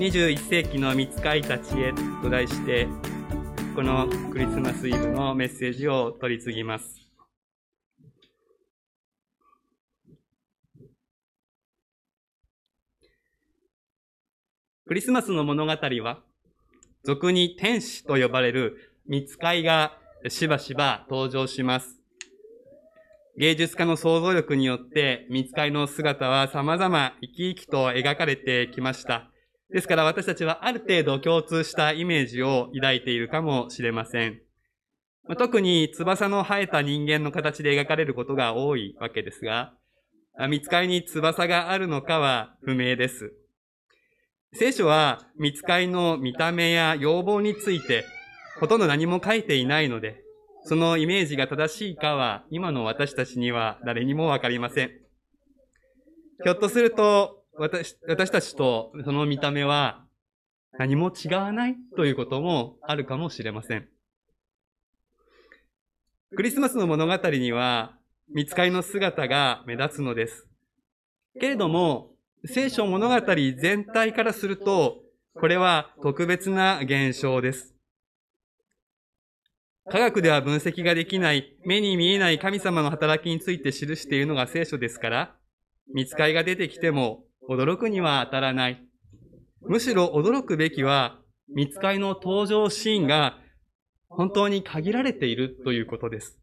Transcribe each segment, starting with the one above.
21世紀の見つかいたちへと題して、このクリスマスイブのメッセージを取り次ぎます。クリスマスの物語は、俗に天使と呼ばれる見つかいがしばしば登場します。芸術家の想像力によって見つかいの姿は様々生き生きと描かれてきました。ですから私たちはある程度共通したイメージを抱いているかもしれません。特に翼の生えた人間の形で描かれることが多いわけですが、見つかいに翼があるのかは不明です。聖書は見つかいの見た目や要望についてほとんど何も書いていないので、そのイメージが正しいかは今の私たちには誰にもわかりません。ひょっとすると私私たちとその見た目は何も違わないということもあるかもしれません。クリスマスの物語には見つかりの姿が目立つのです。けれども、聖書物語全体からすると、これは特別な現象です。科学では分析ができない目に見えない神様の働きについて記しているのが聖書ですから、見つかりが出てきても驚くには当たらない。むしろ驚くべきは、見つかりの登場シーンが本当に限られているということです。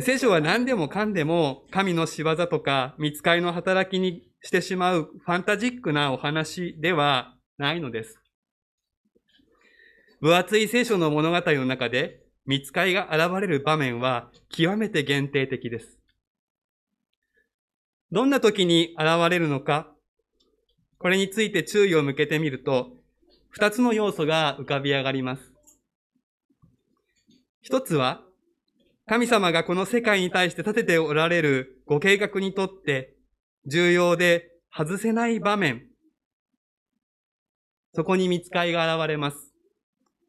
聖書は何でもかんでも神の仕業とか見つかりの働きにしてしまうファンタジックなお話ではないのです。分厚い聖書の物語の中で見つかりが現れる場面は極めて限定的です。どんな時に現れるのか、これについて注意を向けてみると、二つの要素が浮かび上がります。一つは、神様がこの世界に対して立てておられるご計画にとって重要で外せない場面。そこに見つかりが現れます。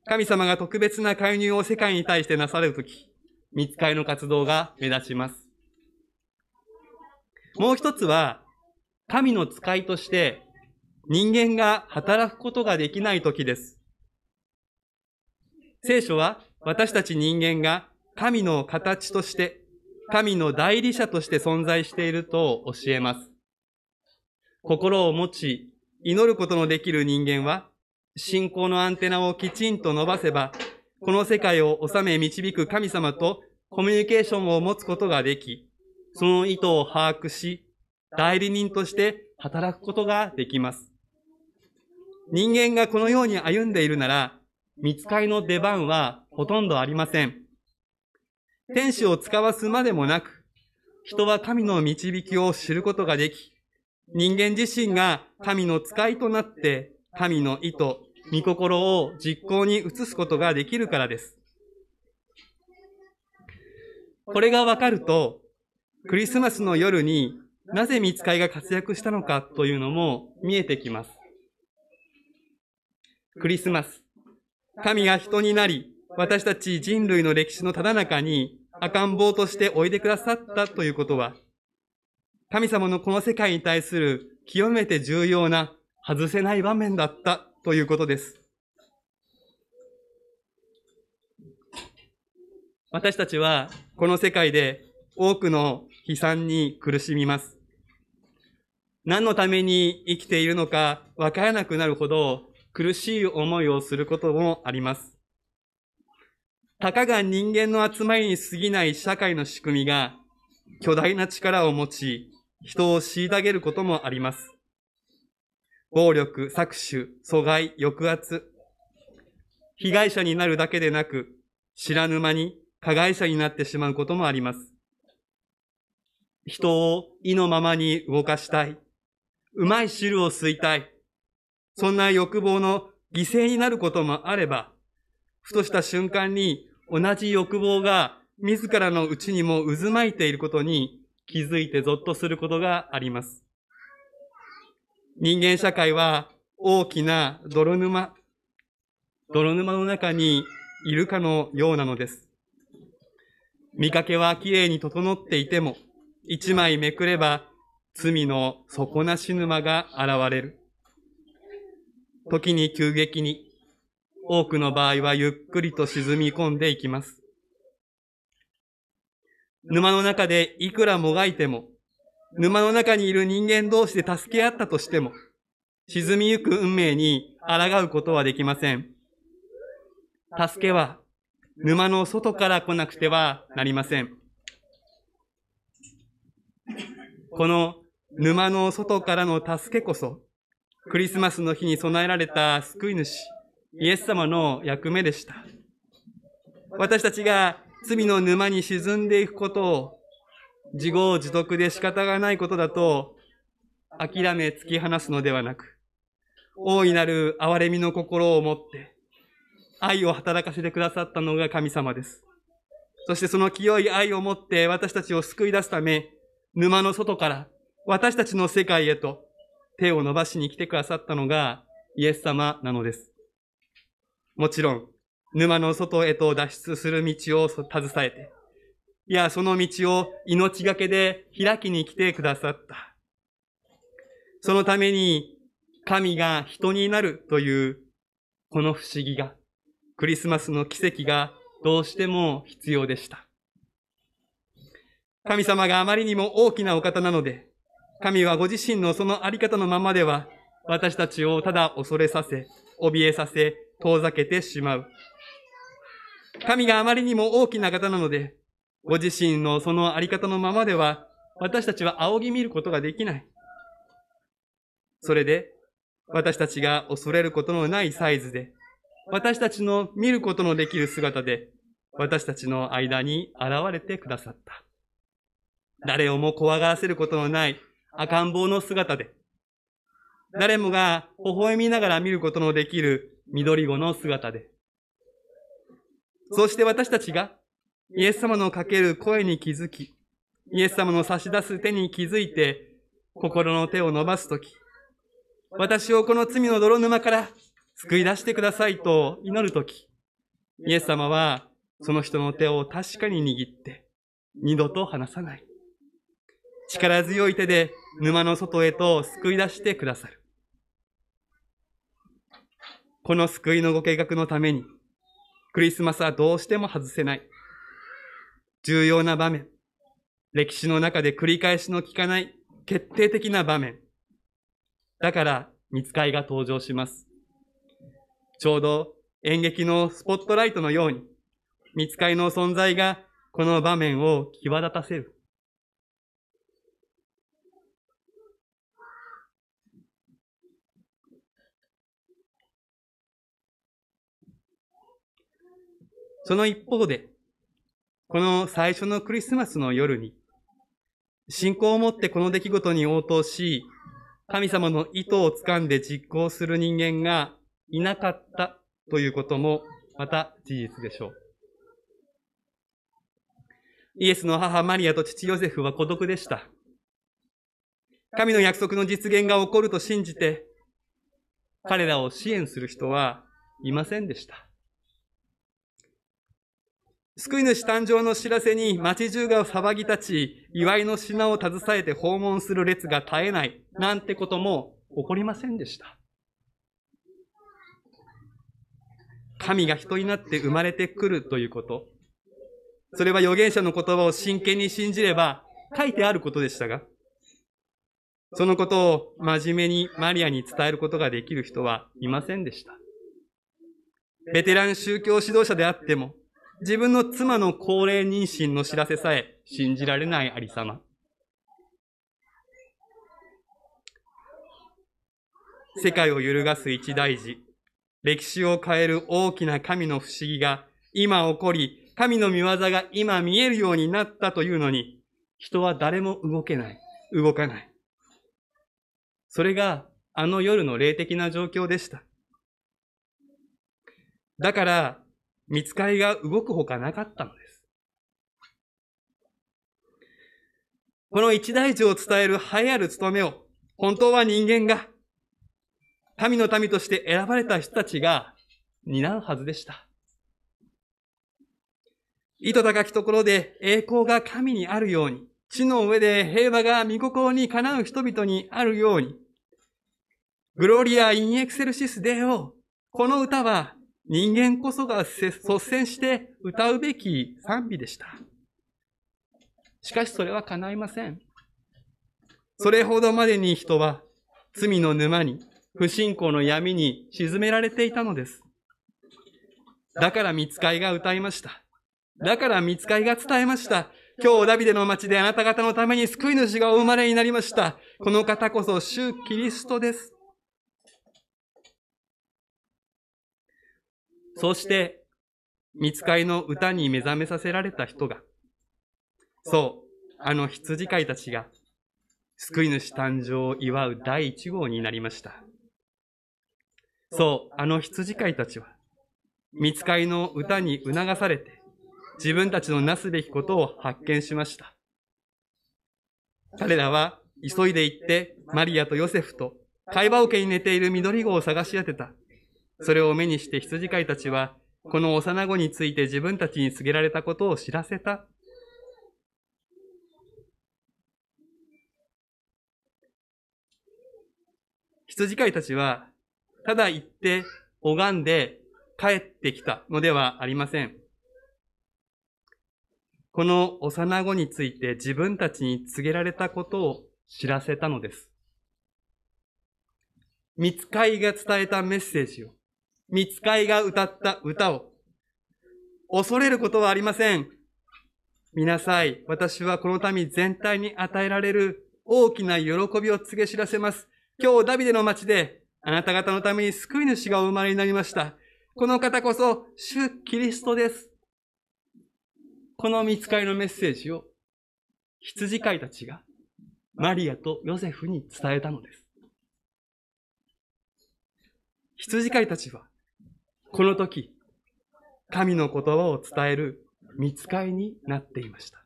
神様が特別な介入を世界に対してなされるとき、見つかりの活動が目立ちます。もう一つは、神の使いとして人間が働くことができないときです。聖書は私たち人間が神の形として、神の代理者として存在していると教えます。心を持ち、祈ることのできる人間は、信仰のアンテナをきちんと伸ばせば、この世界を治め導く神様とコミュニケーションを持つことができ、その意図を把握し、代理人として働くことができます。人間がこのように歩んでいるなら、見つかりの出番はほとんどありません。天使を使わすまでもなく、人は神の導きを知ることができ、人間自身が神の使いとなって、神の意図、御心を実行に移すことができるからです。これがわかると、クリスマスの夜になぜ見つかいが活躍したのかというのも見えてきます。クリスマス。神が人になり、私たち人類の歴史のただ中に赤ん坊としておいでくださったということは、神様のこの世界に対する極めて重要な外せない場面だったということです。私たちはこの世界で多くの悲惨に苦しみます。何のために生きているのかわからなくなるほど苦しい思いをすることもあります。たかが人間の集まりに過ぎない社会の仕組みが巨大な力を持ち、人を虐げることもあります。暴力、搾取、阻害、抑圧。被害者になるだけでなく、知らぬ間に加害者になってしまうこともあります。人を意のままに動かしたい。うまい汁を吸いたい。そんな欲望の犠牲になることもあれば、ふとした瞬間に同じ欲望が自らのうちにも渦巻いていることに気づいてゾッとすることがあります。人間社会は大きな泥沼、泥沼の中にいるかのようなのです。見かけは綺麗に整っていても、一枚めくれば罪の底なし沼が現れる。時に急激に、多くの場合はゆっくりと沈み込んでいきます。沼の中でいくらもがいても、沼の中にいる人間同士で助け合ったとしても、沈みゆく運命に抗うことはできません。助けは沼の外から来なくてはなりません。この沼の外からの助けこそ、クリスマスの日に備えられた救い主、イエス様の役目でした。私たちが罪の沼に沈んでいくことを自業自得で仕方がないことだと諦め突き放すのではなく、大いなる憐れみの心を持って愛を働かせてくださったのが神様です。そしてその清い愛を持って私たちを救い出すため、沼の外から私たちの世界へと手を伸ばしに来てくださったのがイエス様なのです。もちろん、沼の外へと脱出する道を携えて、いや、その道を命がけで開きに来てくださった。そのために神が人になるというこの不思議が、クリスマスの奇跡がどうしても必要でした。神様があまりにも大きなお方なので、神はご自身のそのあり方のままでは、私たちをただ恐れさせ、怯えさせ、遠ざけてしまう。神があまりにも大きな方なので、ご自身のそのあり方のままでは、私たちは仰ぎ見ることができない。それで、私たちが恐れることのないサイズで、私たちの見ることのできる姿で、私たちの間に現れてくださった。誰をも怖がらせることのない赤ん坊の姿で、誰もが微笑みながら見ることのできる緑子の姿で、そして私たちがイエス様のかける声に気づき、イエス様の差し出す手に気づいて、心の手を伸ばすとき、私をこの罪の泥沼から救い出してくださいと祈るとき、イエス様はその人の手を確かに握って、二度と離さない。力強い手で沼の外へと救い出してくださる。この救いのご計画のために、クリスマスはどうしても外せない。重要な場面。歴史の中で繰り返しの効かない決定的な場面。だから、見つかいが登場します。ちょうど演劇のスポットライトのように、見つかいの存在がこの場面を際立たせる。その一方で、この最初のクリスマスの夜に、信仰を持ってこの出来事に応答し、神様の意図を掴んで実行する人間がいなかったということもまた事実でしょう。イエスの母マリアと父ヨゼフは孤独でした。神の約束の実現が起こると信じて、彼らを支援する人はいませんでした。救い主誕生の知らせに街中が騒ぎ立ち、祝いの品を携えて訪問する列が絶えない、なんてことも起こりませんでした。神が人になって生まれてくるということ。それは預言者の言葉を真剣に信じれば書いてあることでしたが、そのことを真面目にマリアに伝えることができる人はいませんでした。ベテラン宗教指導者であっても、自分の妻の高齢妊娠の知らせさえ信じられないありさま。世界を揺るがす一大事、歴史を変える大きな神の不思議が今起こり、神の見業が今見えるようになったというのに、人は誰も動けない、動かない。それがあの夜の霊的な状況でした。だから、見つかりが動くほかなかったのです。この一大事を伝える栄えある務めを、本当は人間が、神の民として選ばれた人たちが担うはずでした。意図高きところで栄光が神にあるように、地の上で平和が御心にかなう人々にあるように、グロリア・イン・エクセルシス・デオ。この歌は人間こそが率先して歌うべき賛美でした。しかしそれは叶いません。それほどまでに人は罪の沼に、不信仰の闇に沈められていたのです。だから見つかいが歌いました。だから見つかいが伝えました。今日ダビデの町であなた方のために救い主がお生まれになりました。この方こそ主キリストです。そして、見つかいの歌に目覚めさせられた人が、そう、あの羊飼いたちが、救い主誕生を祝う第一号になりました。そう、あの羊飼いたちは、見つかいの歌に促されて、自分たちのなすべきことを発見しました。彼らは急いで行ってマリアとヨセフと会話桶に寝ている緑子を探し当てた。それを目にして羊飼いたちは、この幼子について自分たちに告げられたことを知らせた。羊飼いたちは、ただ行って拝んで帰ってきたのではありません。この幼子について自分たちに告げられたことを知らせたのです。見つかいが伝えたメッセージを、見つかいが歌った歌を、恐れることはありません。見なさい。私はこの民全体に与えられる大きな喜びを告げ知らせます。今日ダビデの町であなた方のために救い主がお生まれになりました。この方こそ主キリストです。この見つかりのメッセージを羊飼いたちがマリアとヨセフに伝えたのです。羊飼いたちはこの時神の言葉を伝える見つかりになっていました。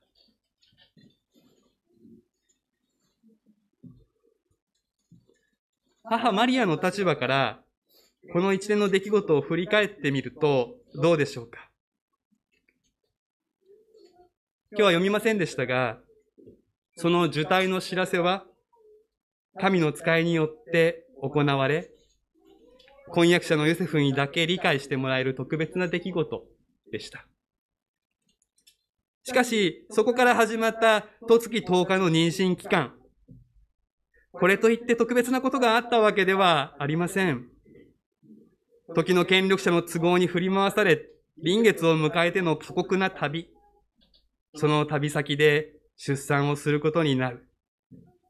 母マリアの立場から、この一連の出来事を振り返ってみると、どうでしょうか？今日は読みませんでしたが、その受胎の知らせは、神の使いによって行われ、婚約者のヨセフにだけ理解してもらえる特別な出来事でした。しかし、そこから始まった十月10日の妊娠期間、これといって特別なことがあったわけではありません。時の権力者の都合に振り回され、臨月を迎えての過酷な旅。その旅先で出産をすることになる。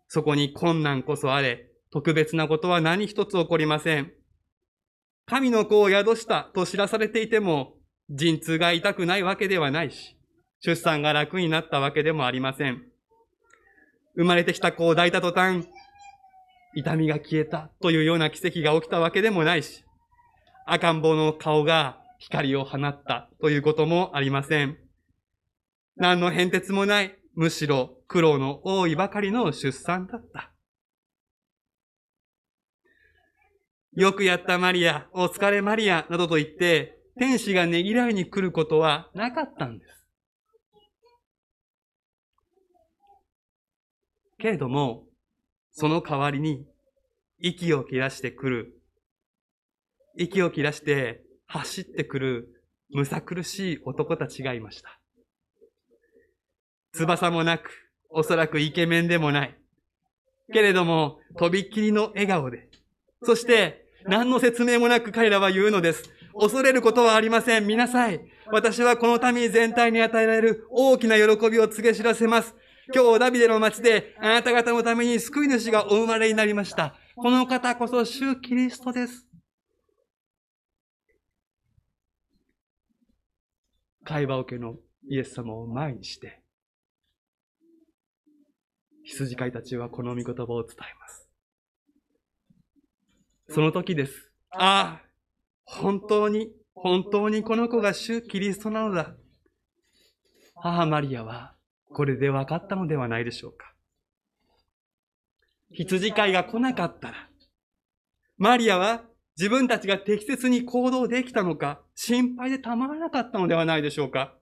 そこに困難こそあれ、特別なことは何一つ起こりません。神の子を宿したと知らされていても、陣痛が痛くないわけではないし、出産が楽になったわけでもありません。生まれてきた子を抱いた途端、痛みが消えたというような奇跡が起きたわけでもないし、赤ん坊の顔が光を放ったということもありません。何の変哲もない、むしろ苦労の多いばかりの出産だった。よくやったマリア、お疲れマリア、などと言って、天使がねぎらいに来ることはなかったんです。けれども、その代わりに、息を切らしてくる、息を切らして走ってくる、むさ苦しい男たちがいました。翼もなく、おそらくイケメンでもない。けれども、とびっきりの笑顔で。そして、何の説明もなく彼らは言うのです。恐れることはありません。見なさい。私はこの民全体に与えられる大きな喜びを告げ知らせます。今日ダビデの町であなた方のために救い主がお生まれになりました。この方こそ主キリストです。会話受けのイエス様を前にして、羊飼いたちはこの御言葉を伝えます。その時です。ああ、本当に、本当にこの子が主キリストなのだ。母マリアはこれで分かったのではないでしょうか。羊飼いが来なかったら、マリアは自分たちが適切に行動できたのか、心配でたまらなかったのではないでしょうか。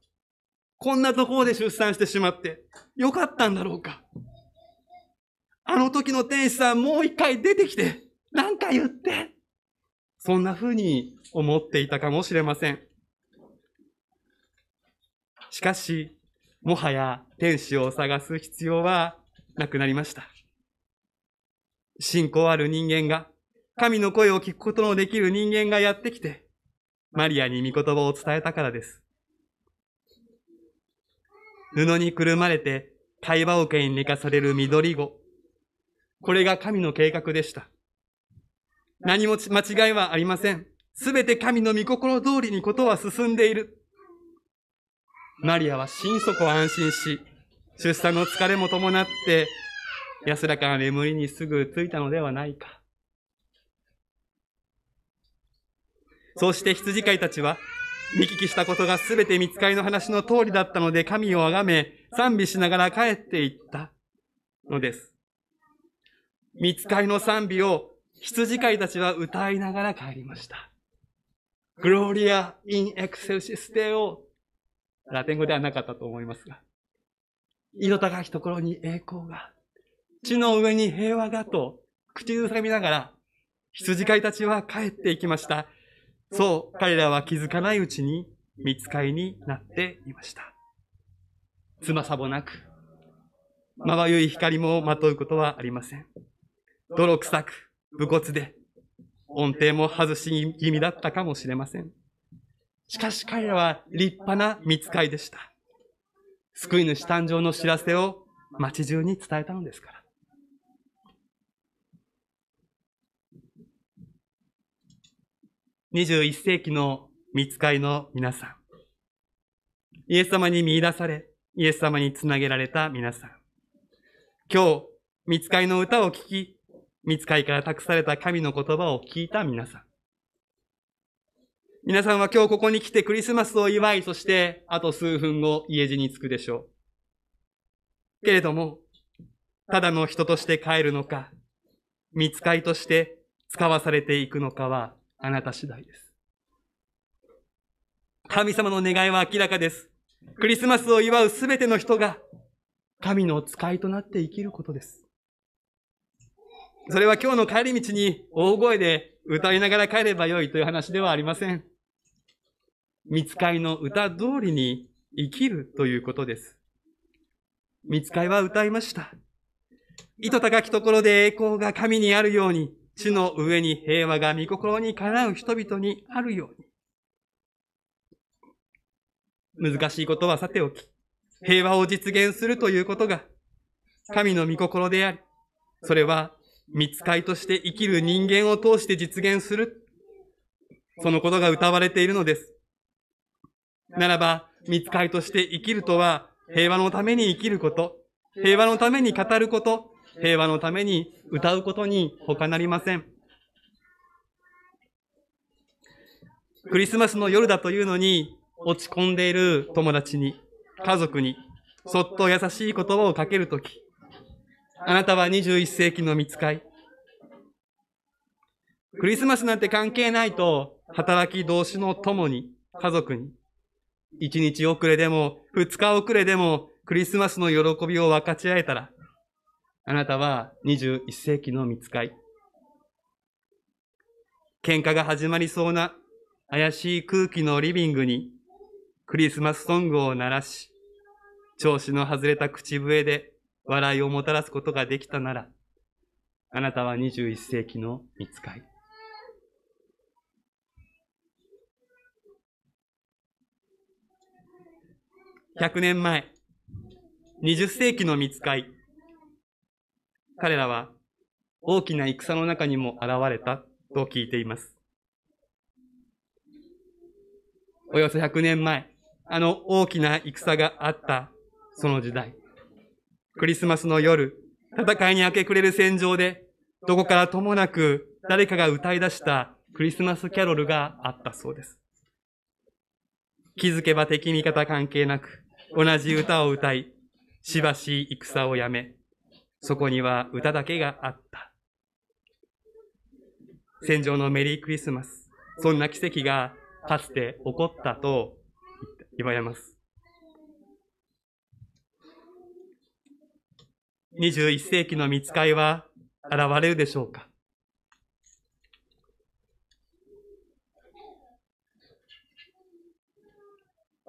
こんなところで出産してしまって、よかったんだろうか。あの時の天使さんもう一回出てきて、なんか言ってそんな風に思っていたかもしれません。しかし、もはや天使を探す必要はなくなりました。信仰ある人間が、神の声を聞くことのできる人間がやってきて、マリアに御言葉を伝えたからです。布にくるまれて会話桶に寝かされる緑子。これが神の計画でした。何も間違いはありません。すべて神の御心通りにことは進んでいる。マリアは心底安心し、出産の疲れも伴って、安らかな眠りにすぐついたのではないか。そうして羊飼いたちは、見聞きしたことがすべて見つかりの話の通りだったので神をあがめ、賛美しながら帰っていったのです。見つかりの賛美を羊飼いたちは歌いながら帰りました。グローリア・イン・エクセルシステオ。ラテン語ではなかったと思いますが。色高きところに栄光が、地の上に平和がと口ずさみながら、羊飼いたちは帰っていきました。そう、彼らは気づかないうちに見つかりになっていました。つまさぼなく、まばゆい光もまとうことはありません。泥臭く、武骨で、音程も外し気味だったかもしれません。しかし彼らは立派な見つかりでした。救い主誕生の知らせを街中に伝えたのですから。21世紀の見つかりの皆さん。イエス様に見出され、イエス様につなげられた皆さん。今日、見つかりの歌を聴き、見つかりから託された神の言葉を聞いた皆さん。皆さんは今日ここに来てクリスマスを祝い、そしてあと数分後家路に着くでしょう。けれども、ただの人として帰るのか、見つかりとして使わされていくのかはあなた次第です。神様の願いは明らかです。クリスマスを祝うすべての人が神の使いとなって生きることです。それは今日の帰り道に大声で歌いながら帰ればよいという話ではありません。見つかりの歌通りに生きるということです。見つかりは歌いました。糸高きところで栄光が神にあるように、地の上に平和が御心にかなう人々にあるように。難しいことはさておき、平和を実現するということが、神の御心であり、それは、見つかいとして生きる人間を通して実現する。そのことが歌われているのです。ならば、見つかいとして生きるとは、平和のために生きること、平和のために語ること、平和のために歌うことに他なりません。クリスマスの夜だというのに落ち込んでいる友達に、家族に、そっと優しい言葉をかけるとき、あなたは21世紀の見つかい。クリスマスなんて関係ないと、働き同士の友に、家族に、一日遅れでも、二日遅れでも、クリスマスの喜びを分かち合えたら、あなたは21世紀の見つかい。喧嘩が始まりそうな怪しい空気のリビングにクリスマスソングを鳴らし、調子の外れた口笛で笑いをもたらすことができたなら、あなたは21世紀の見つかい。100年前、20世紀の見つかい。彼らは大きな戦の中にも現れたと聞いています。およそ100年前、あの大きな戦があったその時代。クリスマスの夜、戦いに明け暮れる戦場で、どこからともなく誰かが歌い出したクリスマスキャロルがあったそうです。気づけば敵味方関係なく、同じ歌を歌い、しばし戦をやめ、そこには歌だけがあった。戦場のメリークリスマス。そんな奇跡がかつて起こったと言われます。21世紀の見つかいは現れるでしょうか？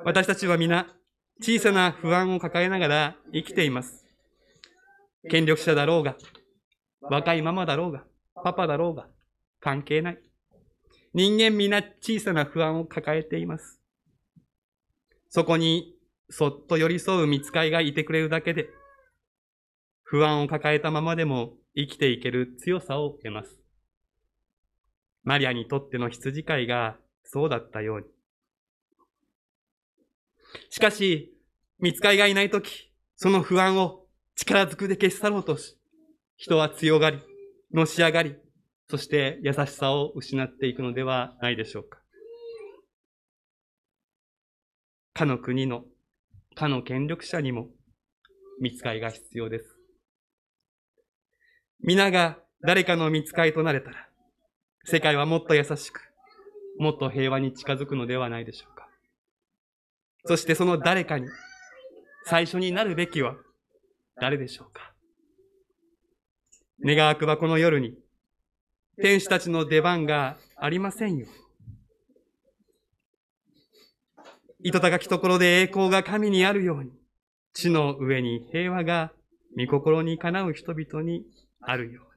私たちは皆、小さな不安を抱えながら生きています。権力者だろうが、若いママだろうが、パパだろうが、関係ない。人間皆小さな不安を抱えています。そこにそっと寄り添う見つかいがいてくれるだけで、不安を抱えたままでも生きていける強さを得ます。マリアにとっての羊飼いがそうだったように。しかし、見つかいがいないとき、その不安を力ずくで消し去ろうとし、人は強がり、のし上がり、そして優しさを失っていくのではないでしょうか。かの国の、かの権力者にも、見つかいが必要です。皆が誰かの見つかいとなれたら、世界はもっと優しく、もっと平和に近づくのではないでしょうか。そしてその誰かに、最初になるべきは誰でしょうか。願わくばこの夜に、天使たちの出番がありませんよ。糸高きところで栄光が神にあるように、地の上に平和が御心にかなう人々にあるように。